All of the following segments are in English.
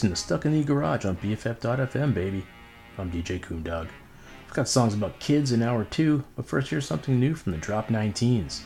listening to Stuck in the Garage on BFF.FM, baby. I'm DJ Koomdogg. I've got songs about kids in hour two, but first here's something new from the Drop 19s.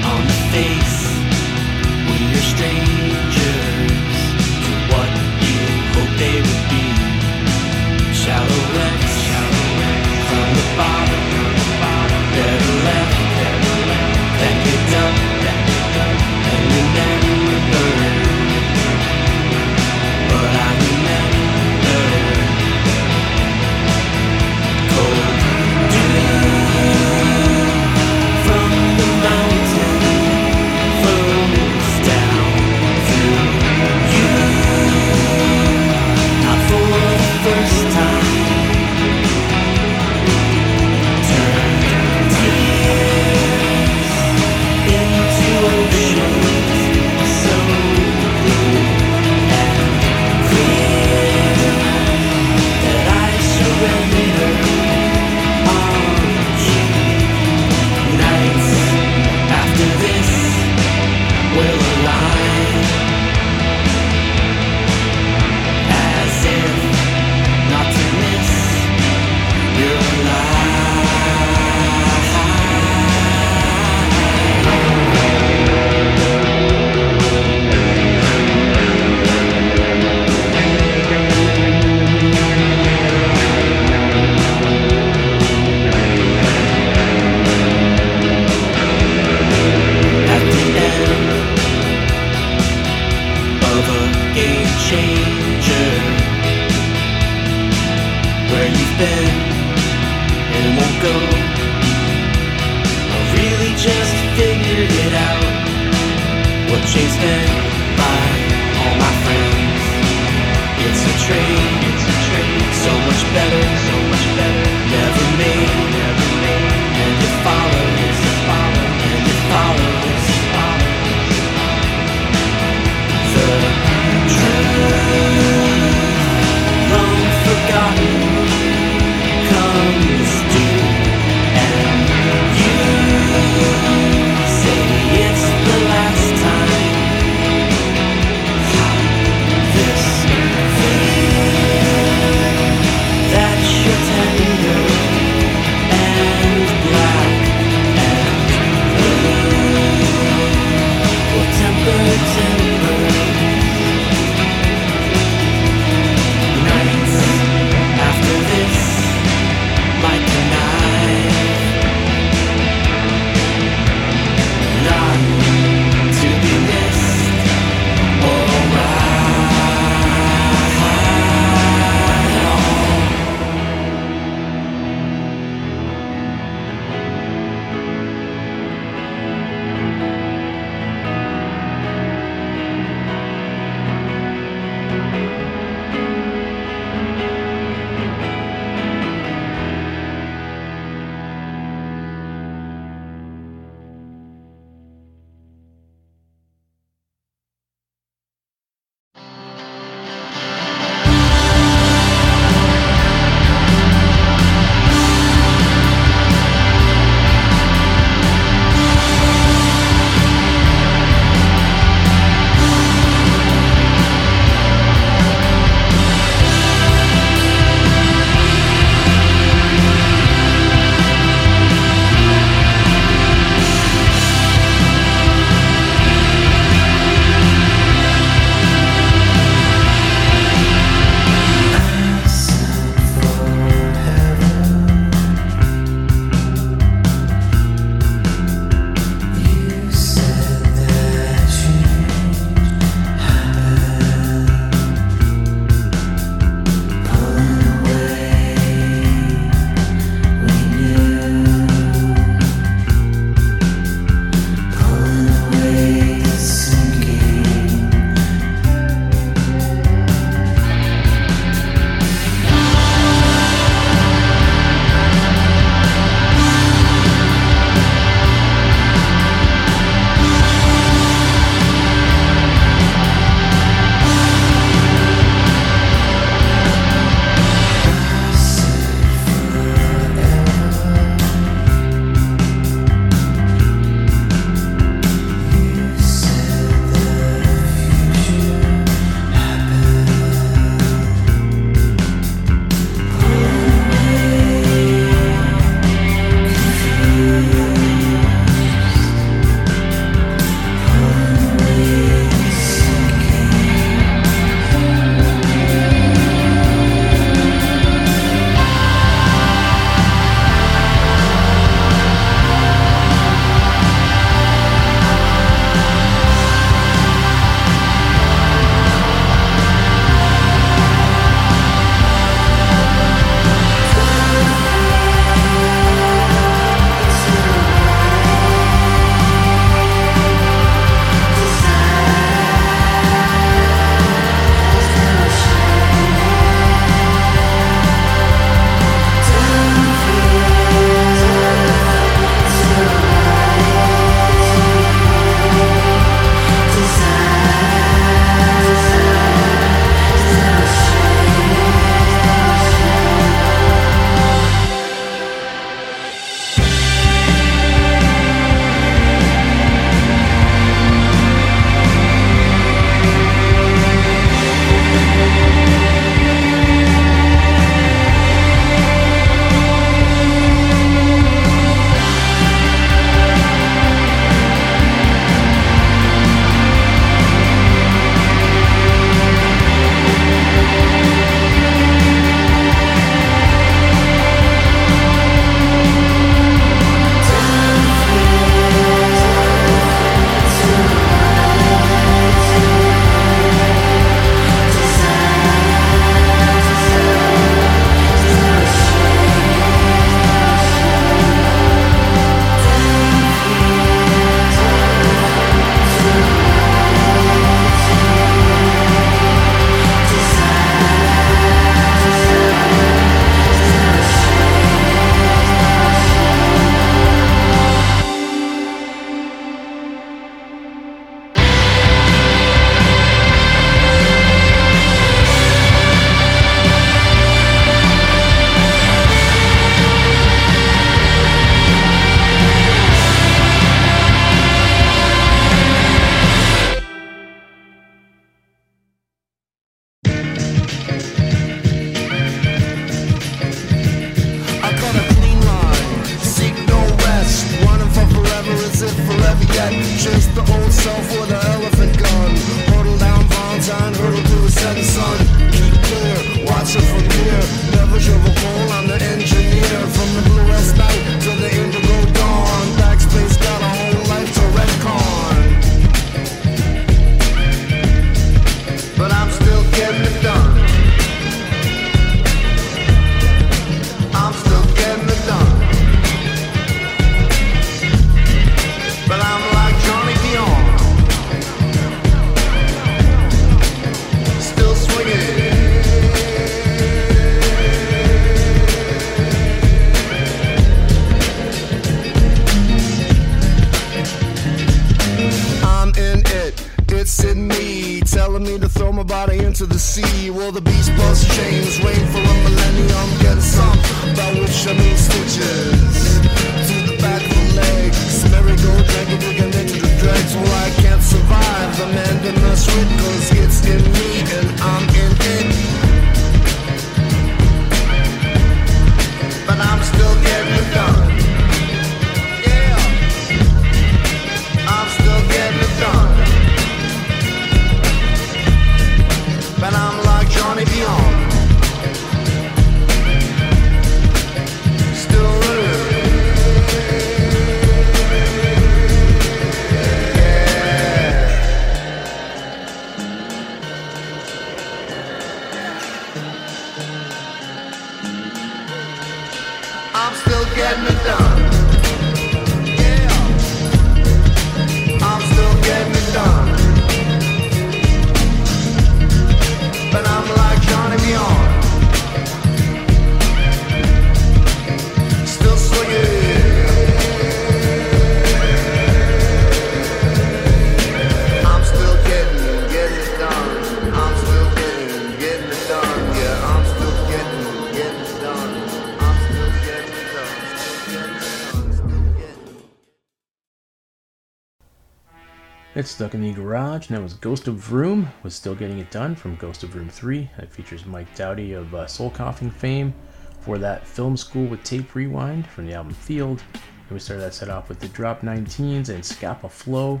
Stuck in the Garage, and that was Ghost of Vroom, was Still Getting It Done from Ghost of Vroom 3. That features Mike Doughty of uh, Soul Coughing fame for that Film School with Tape Rewind from the album Field. And we started that set off with the Drop 19s and Scapa Flow,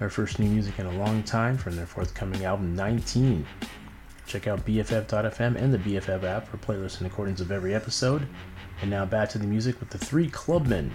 our first new music in a long time from their forthcoming album 19. Check out BFF.fm and the BFF app for playlists and recordings of every episode. And now back to the music with the Three Clubmen.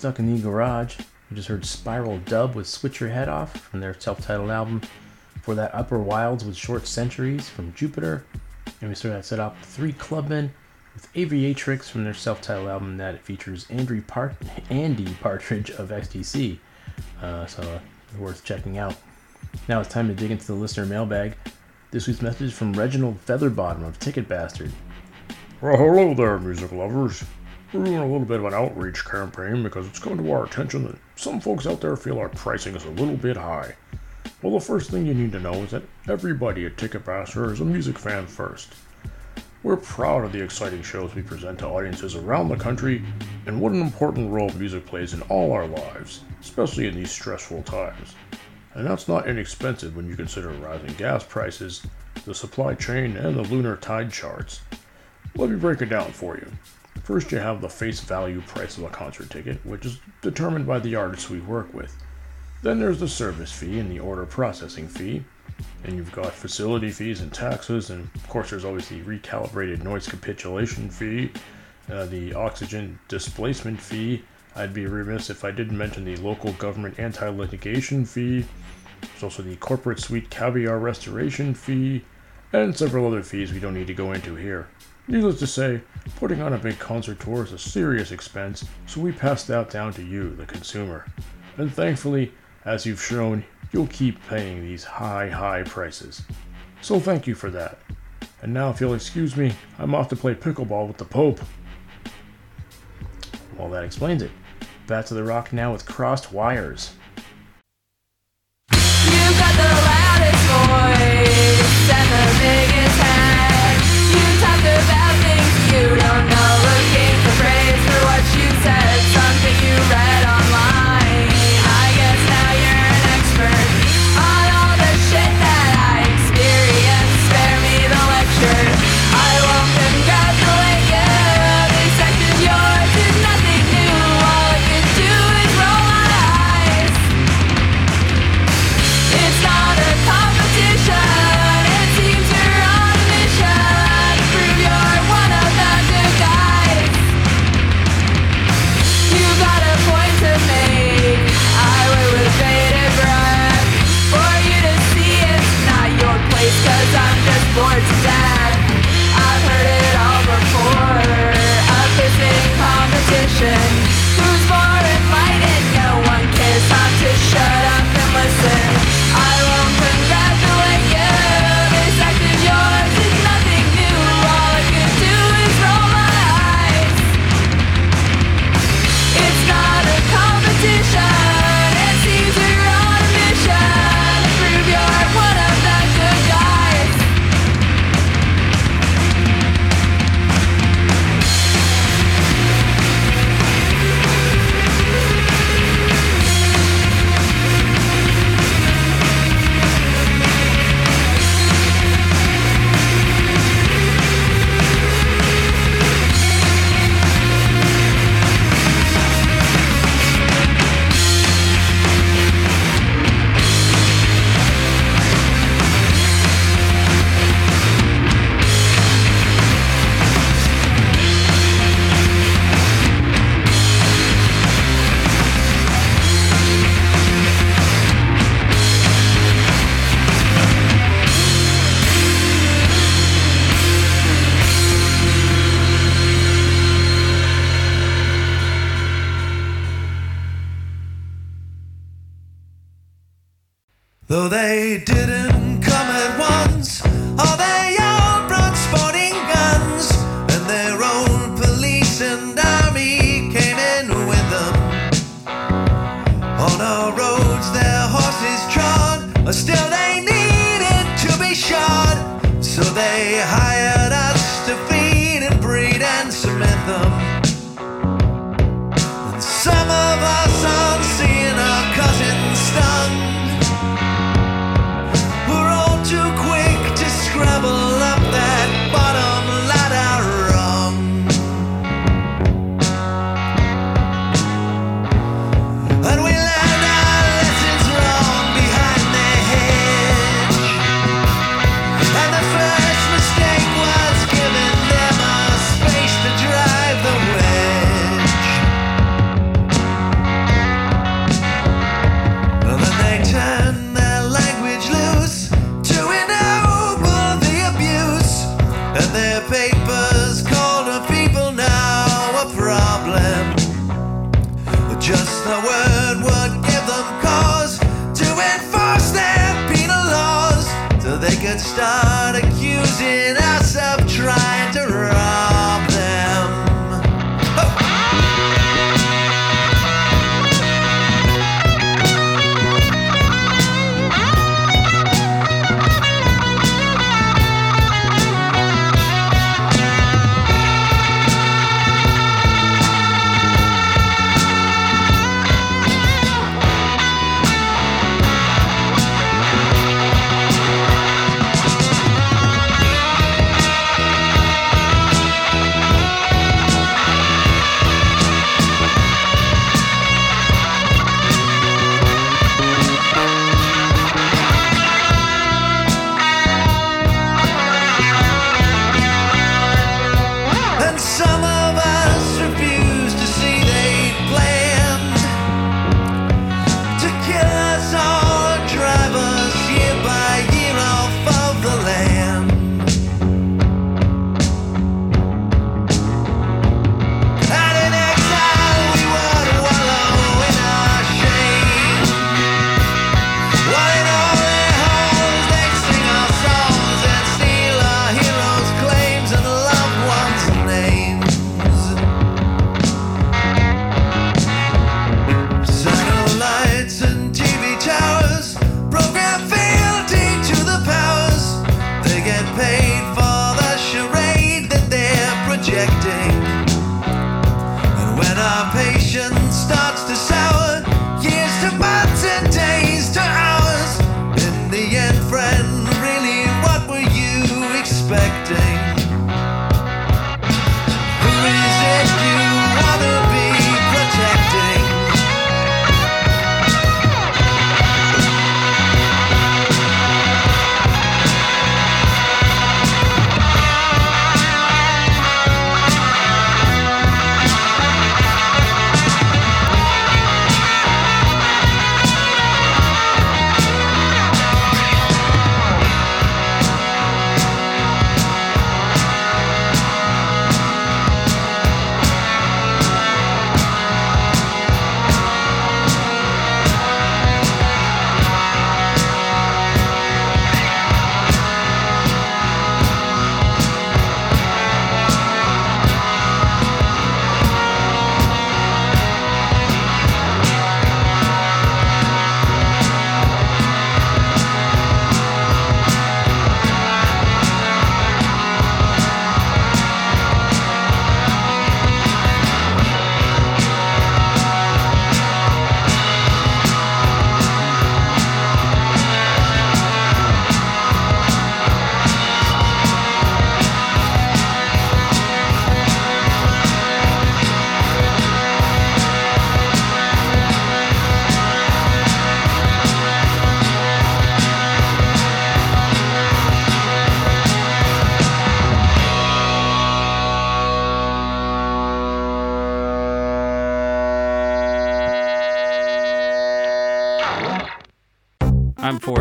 Stuck in the Garage. We just heard Spiral Dub with Switch Your Head Off from their self titled album. For that, Upper Wilds with Short Centuries from Jupiter. And we started that set with Three Clubmen with Aviatrix from their self titled album that features Andrew Part- Andy Partridge of XTC. Uh, so, worth checking out. Now it's time to dig into the listener mailbag. This week's message is from Reginald Featherbottom of Ticket Bastard. Well, hello there, music lovers. We're doing a little bit of an outreach campaign because it's come to our attention that some folks out there feel our pricing is a little bit high. Well, the first thing you need to know is that everybody at Ticketmaster is a music fan first. We're proud of the exciting shows we present to audiences around the country and what an important role music plays in all our lives, especially in these stressful times. And that's not inexpensive when you consider rising gas prices, the supply chain, and the lunar tide charts. Let me break it down for you. First, you have the face value price of a concert ticket, which is determined by the artists we work with. Then there's the service fee and the order processing fee. And you've got facility fees and taxes, and of course, there's always the recalibrated noise capitulation fee, uh, the oxygen displacement fee. I'd be remiss if I didn't mention the local government anti litigation fee. There's also the corporate suite caviar restoration fee, and several other fees we don't need to go into here. Needless to say, putting on a big concert tour is a serious expense, so we pass that down to you, the consumer. And thankfully, as you've shown, you'll keep paying these high, high prices. So thank you for that. And now, if you'll excuse me, I'm off to play pickleball with the Pope. Well, that explains it. Back to the rock now with Crossed Wires. You You don't know, looking for praise for what you said,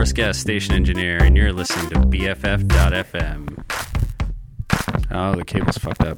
Podcast Station Engineer, and you're listening to BFF.FM. Oh, the cable's fucked up.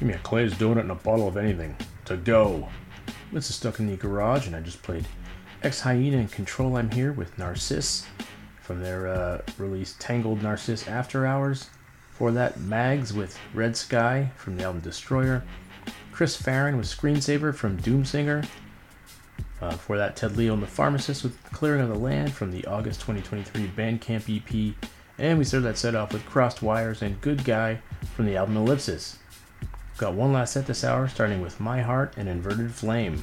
Give me a glazed donut and a bottle of anything. To go. This is Stuck in the Garage, and I just played Ex Hyena and Control I'm Here with Narciss from their uh, release Tangled Narciss After Hours. For that, Mags with Red Sky from the album Destroyer. Chris Farren with Screensaver from Doomsinger. Uh, for that, Ted Leo and the Pharmacist with Clearing of the Land from the August 2023 Bandcamp EP. And we started that set off with Crossed Wires and Good Guy from the album Ellipsis. Got one last set this hour, starting with My Heart and Inverted Flame.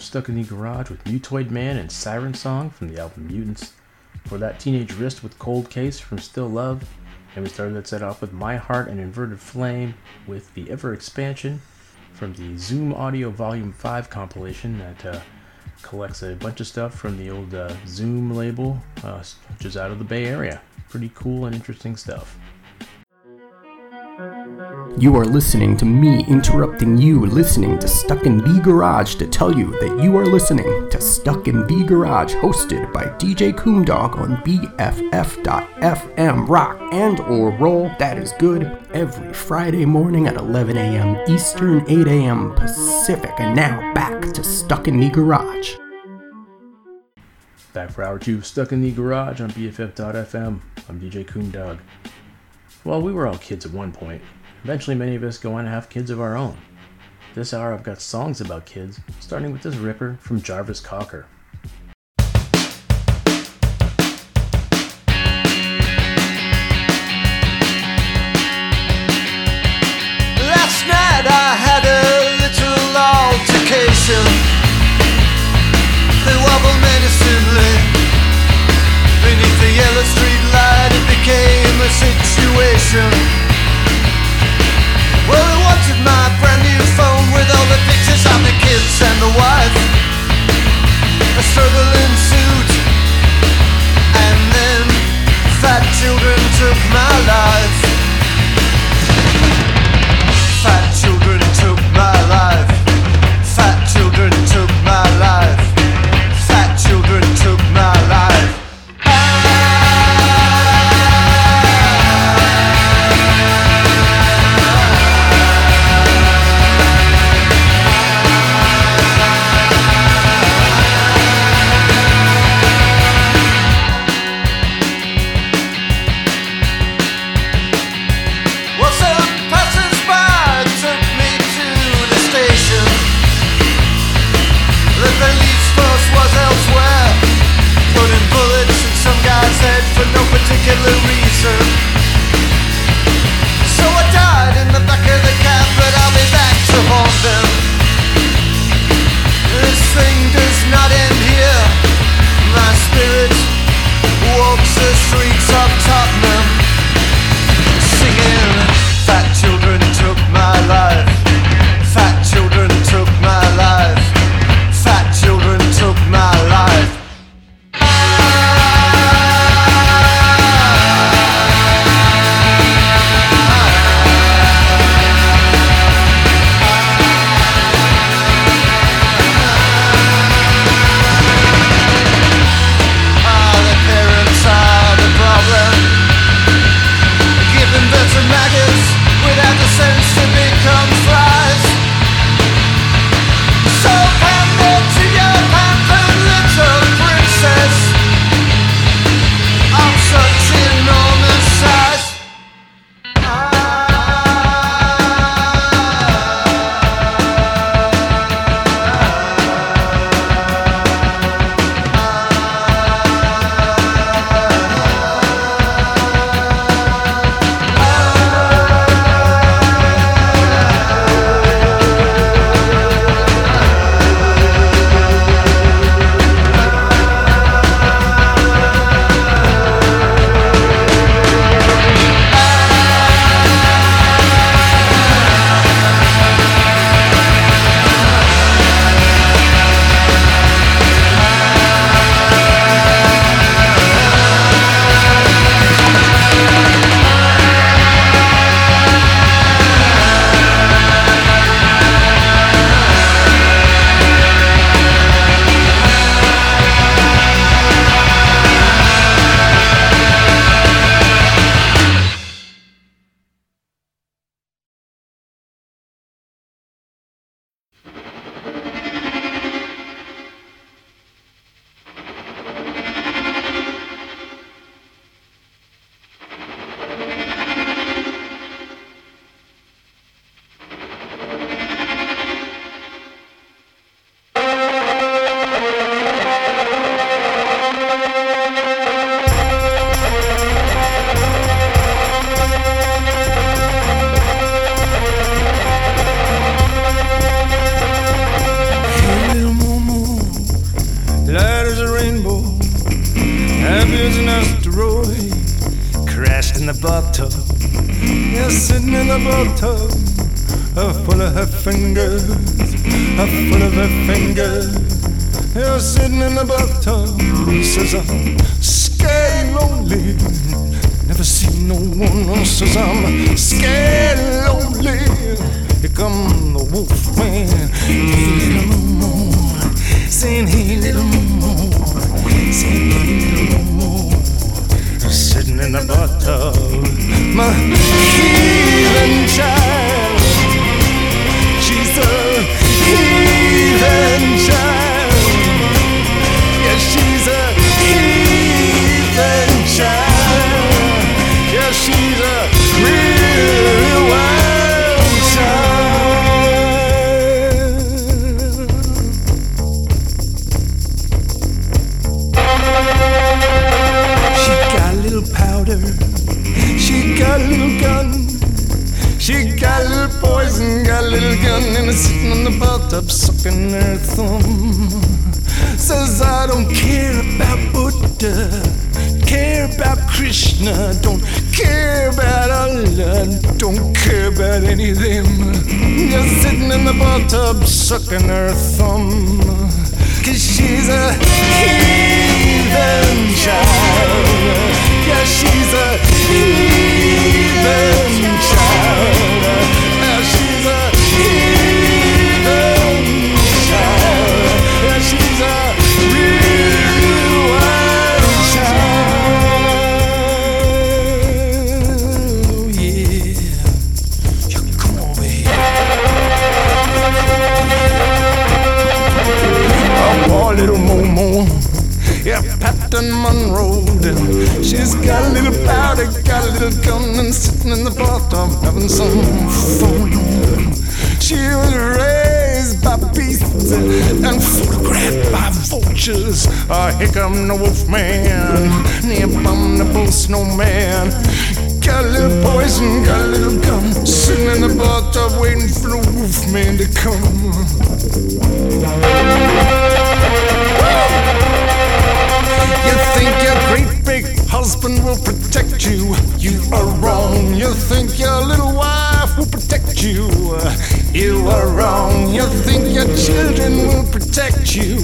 Stuck in the Garage with Mutoid Man and Siren Song from the album Mutants. For that Teenage Wrist with Cold Case from Still Love. And we started that set off with My Heart and Inverted Flame with the Ever Expansion from the Zoom Audio Volume 5 compilation that uh, collects a bunch of stuff from the old uh, Zoom label, uh, which is out of the Bay Area. Pretty cool and interesting stuff. You are listening to me interrupting you listening to Stuck in the Garage to tell you that you are listening to Stuck in the Garage hosted by DJ Koomdogg on BFF.FM rock and or roll that is good every Friday morning at 11 a.m. Eastern 8 a.m. Pacific and now back to Stuck in the Garage. Back for hour two, Stuck in the Garage on BFF.FM. I'm DJ Koomdogg. Well, we were all kids at one point. Eventually, many of us go on to have kids of our own. This hour, I've got songs about kids, starting with this ripper from Jarvis Cocker. Last night I had a little altercation. They wobbled menacingly beneath the yellow street light. It became situation. Well, I wanted my brand new phone with all the pictures of the kids and the wife. A struggle ensued, and then fat children took my life. Little gun, and it's sitting in the bathtub sucking her thumb. Says I don't care about Buddha, care about Krishna, don't care about Allah, don't care about any of them. Just sitting in the bathtub sucking her thumb. Cause she's a heathen child. Yeah, she's a heathen child. Monroe. She's got a little powder, got a little gun, and sitting in the bathtub having some fun. She was raised by beasts and photographed by vultures. Uh, here come the wolf man, the abominable snowman. Got a little poison, got a little gum, sitting in the bathtub waiting for the wolf man to come. You think your great big husband will protect you? You are wrong. You think your little wife will protect you? You are wrong. You think your children will protect you?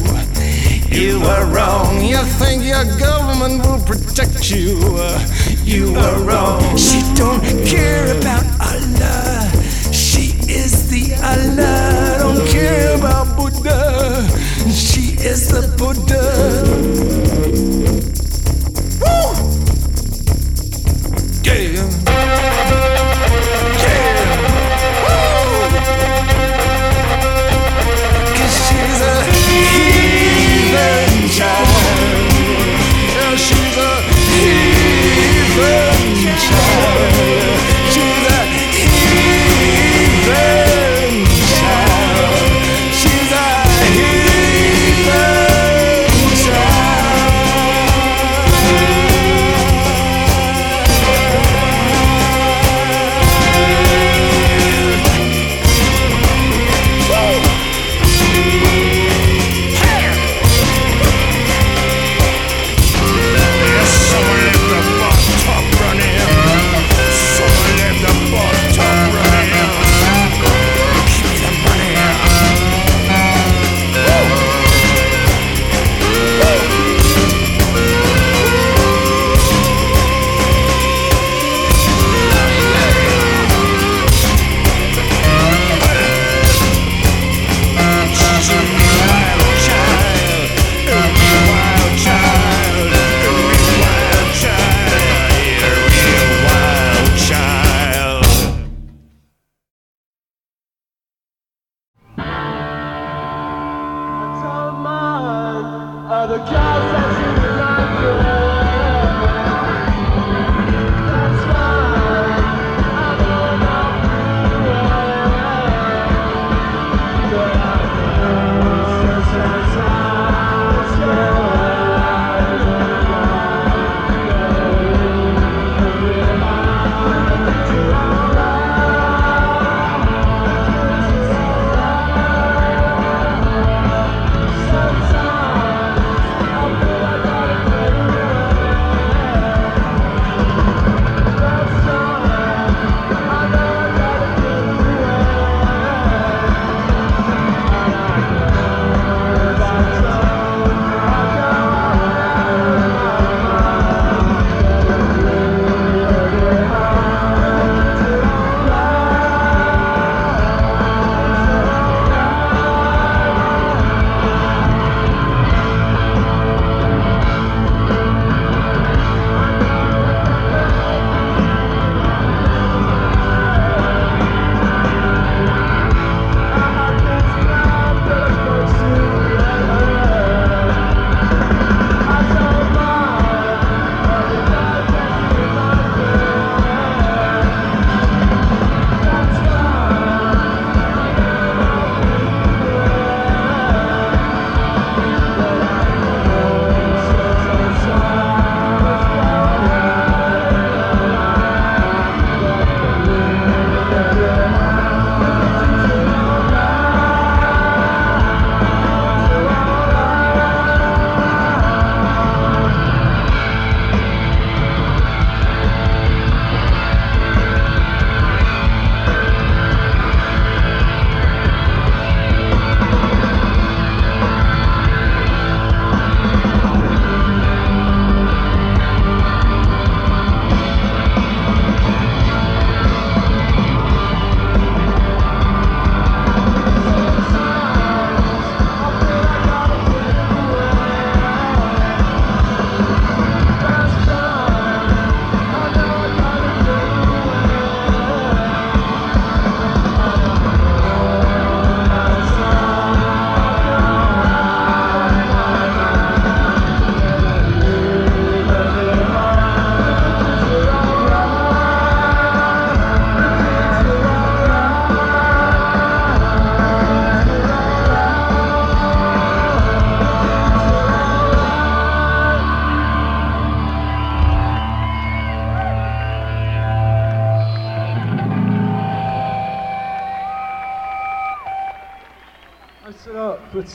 You are wrong. You think your government will protect you? You are wrong. She don't care about Allah. She is the Allah. Don't care about Buddha. Is the Buddha.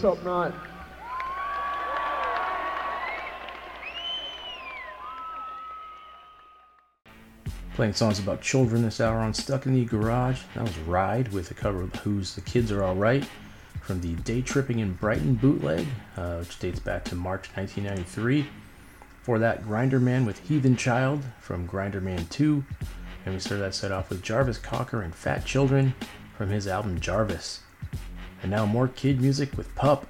Up, not? Playing songs about children this hour on Stuck in the Garage. That was Ride with a cover of Who's The Kids Are Alright from the Day Tripping in Brighton bootleg, uh, which dates back to March 1993. For that, Grinderman with Heathen Child from Grinderman 2. And we started that set off with Jarvis Cocker and Fat Children from his album Jarvis. And now more kid music with Pup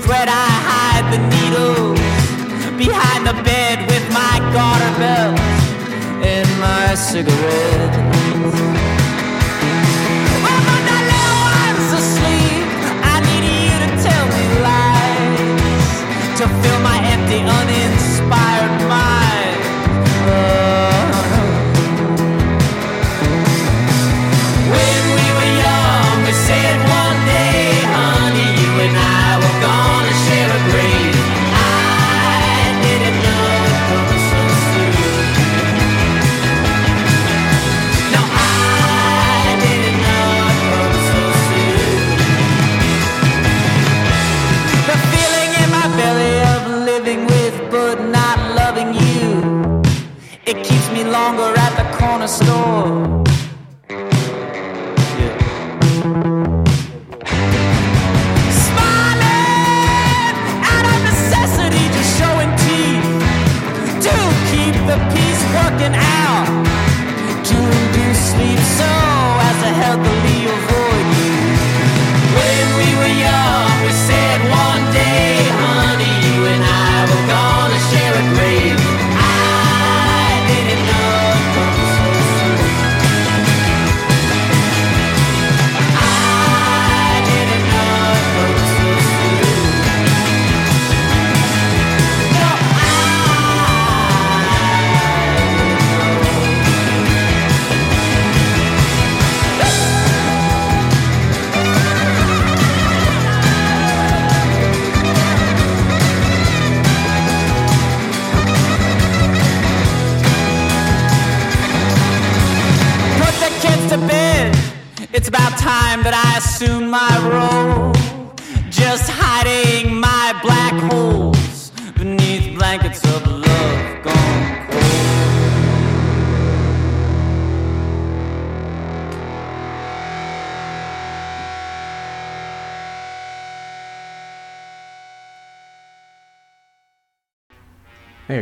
thread, I hide the needles behind the bed with my garter belt and my cigarette.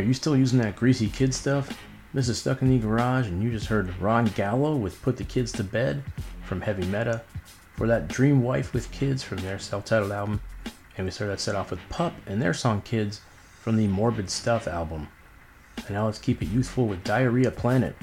are you still using that greasy kid stuff? This is Stuck in the Garage, and you just heard Ron Gallo with Put the Kids to Bed from Heavy Meta for that Dream Wife with Kids from their self titled album. And we started that set off with Pup and their song Kids from the Morbid Stuff album. And now let's keep it youthful with Diarrhea Planet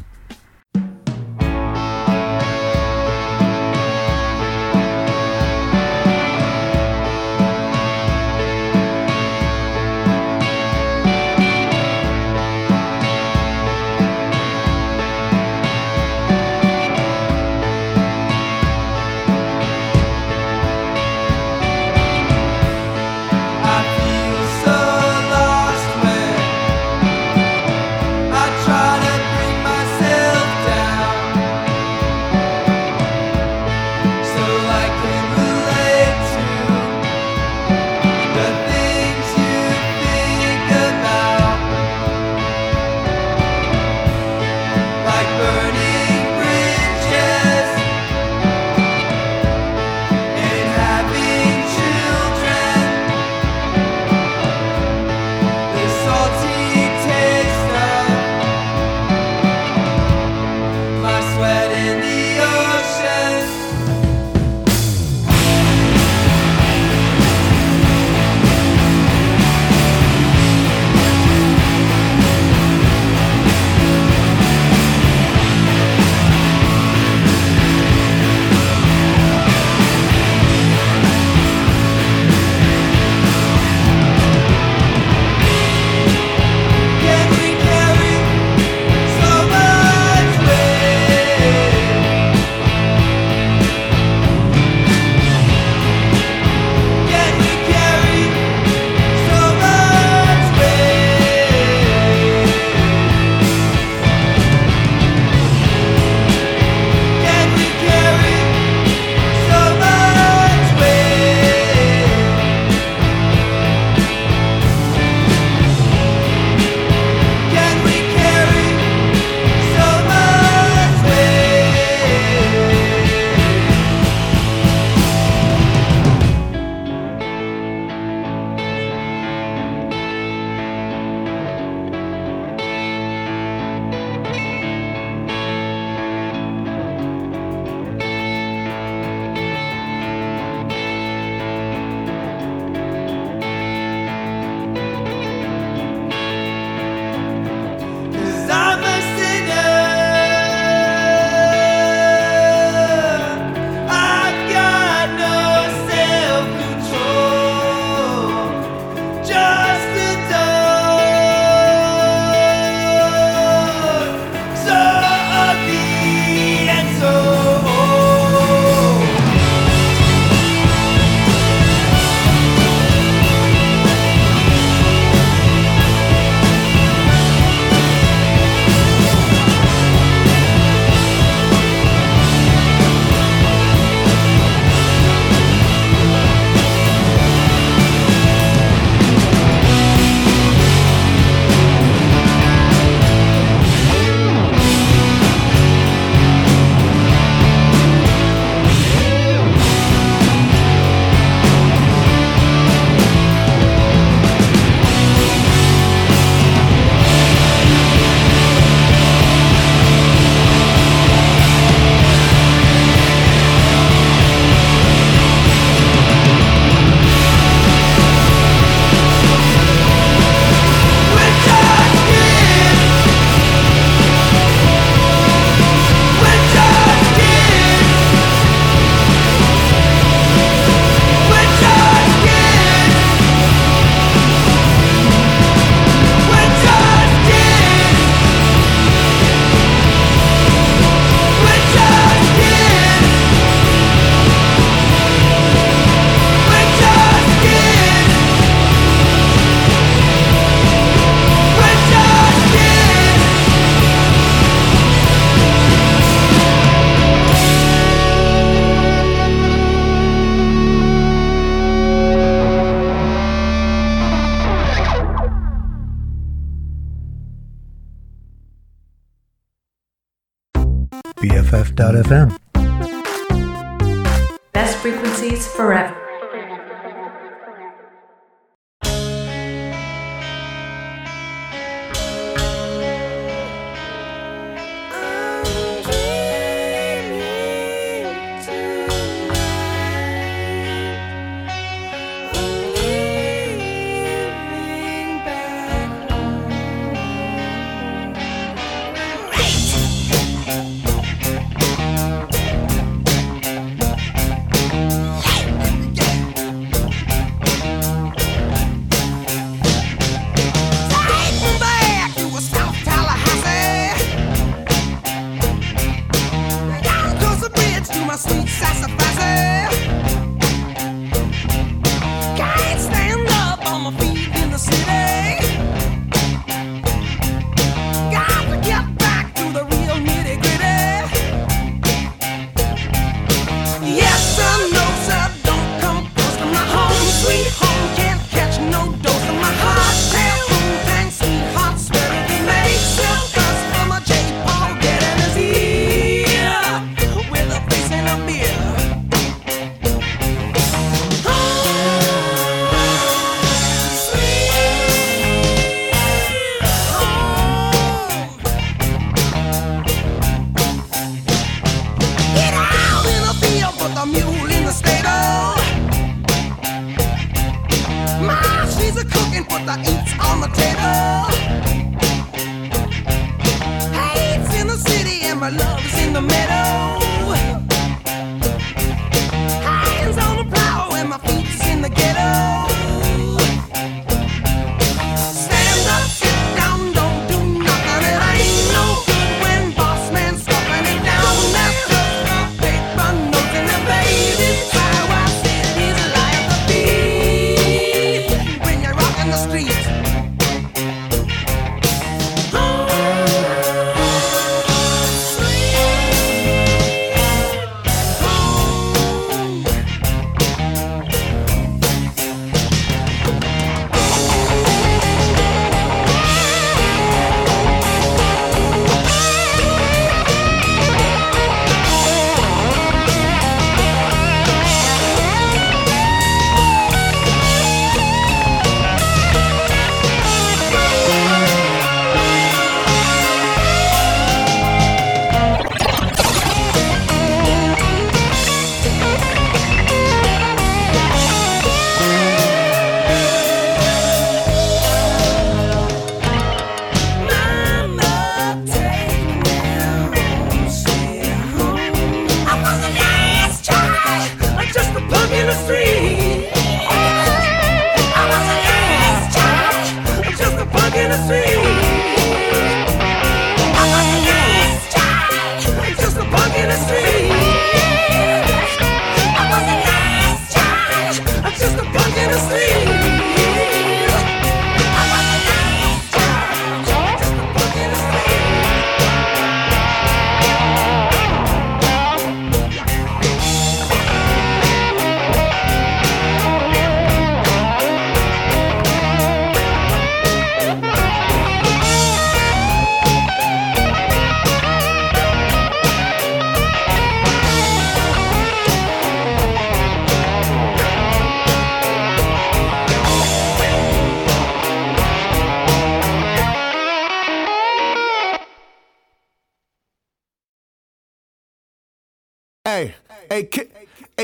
BFF.FM.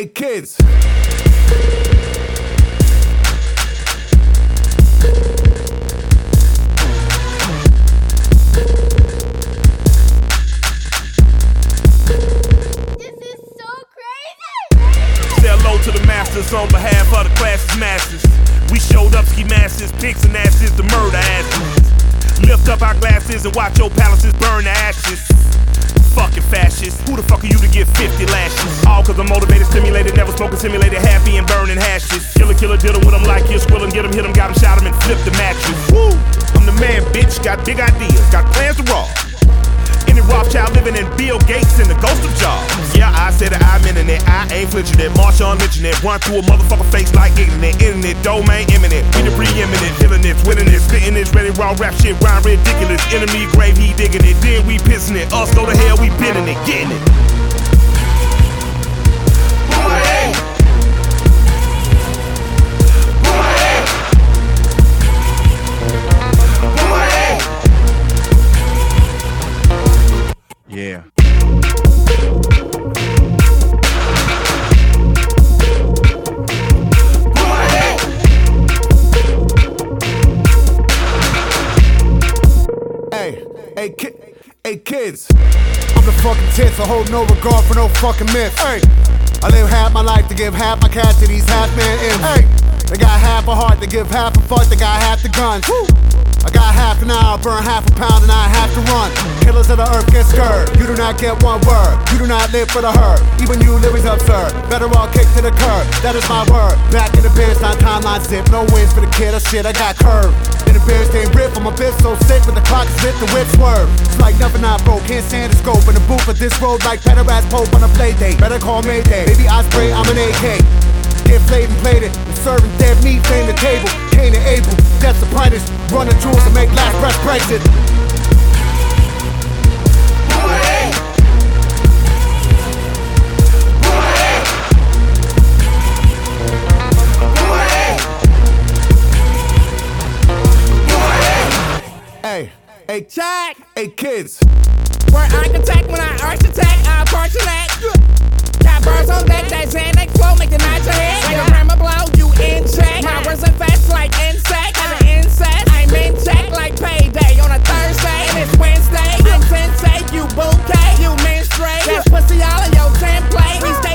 hey, kids. Say hello to the masters on behalf of the class's masters. We showed up ski masters, pigs and asses, the murder asses. Lift up our glasses and watch your palaces burn to ashes. Fucking fascist. Who the fuck are you to get 50 lashes? All cause I'm motivated, stimulated, never smoking, simulated, happy and burning hashes. Killer, killer, diddle with them like you're squilling, get them, hit them, got them, shot them, and flip the mattress. Woo! I'm the man, bitch, got big ideas, got plans to rob. Any Rothschild living in Bill Gates and the ghost of Jobs. Yeah, I said that I'm internet, I ain't flinching it. March on lynching it, run through a motherfucker face like internet. Internet, domain imminent. We the preeminent, villainous, winning it, spitting this ready raw rap shit, rhyme ridiculous. Enemy grave, he digging it. Then we piss missing it. Us go to hell, we been in it, getting it. Fucking tits. I hold no regard for no fucking myths. Hey, I live half my life to give half my cash to these half men imps. Hey, they got half a heart to give half a fuck. They got half the guns. Woo. I got half an hour, burn half a pound, and I have to run. Killers of the earth get scared. You do not get one word. You do not live for the herd. Even you living's absurd. Better all kick to the curb. That is my word. Back in the bench, not timeline zip. No wins for the kid. Oh shit, I got curved. In the bench, they rip. I'm a bit so sick when the clock is lit, the whip swerve. It's like nothing I broke. Can't stand the scope in the booth of this road like better ass Pope on a play date. Better call Mayday. Baby, I spray, I'm an AK. And serving dead meat, the table. Cain and Abel, death's apprentice. Running jewels to make last breath Brexit. Hey, hey, check. Hey, kids. Where architect when I architect, I portrait. Got birds on deck, that Xanax flow, make the night your head. Like a hammer blow, you in check. My words infest like insect, as an incest. I'm in check like payday on a Thursday, and it's Wednesday. I'm sensei, you bouquet, you menstruate. That's pussy all in your template.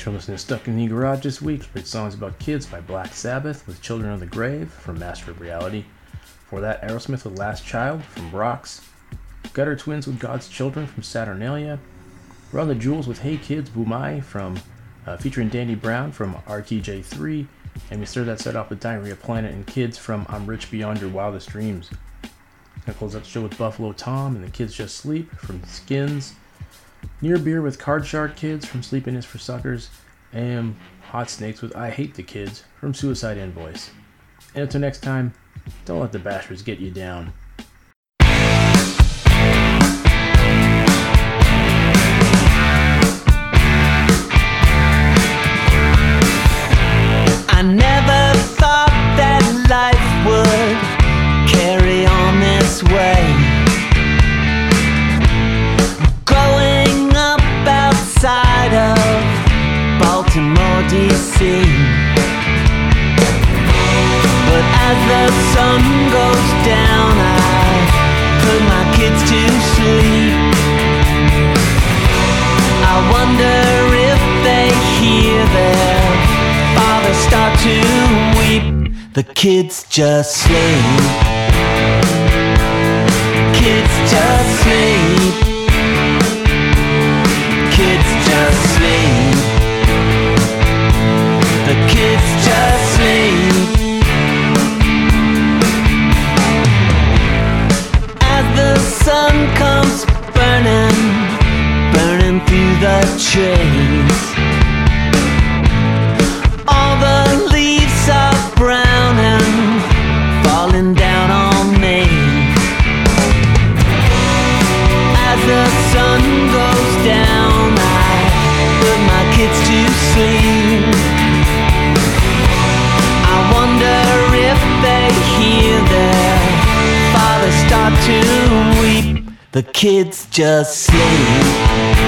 Thanks for listening to Stuck in Thee Garage this week. Great songs about kids by Black Sabbath with Children of the Grave from Master of Reality. For that, Aerosmith with Last Child from Rocks. Gutter Twins with God's Children from Saturnalia. Run the Jewels with Hey Kids Bumaye from uh, featuring Danny Brown from RTJ3. And we started that set off with Diarrhea Planet and Kids from I'm Rich Beyond Your Wildest Dreams. Gonna close out the show with Buffalo Tom and the Kids Just Sleep from Skins. Near Beer with Card Shark Kids from Sleeping is for Suckers. And Hot Snakes with I Hate the Kids from Suicide Invoice. And until next time, don't let the bastards get you down. I never D.C. But as the sun goes down, I put my kids to sleep. I wonder if they hear their father start to weep. The kids just sleep. Kids just sleep. The kids just sleep.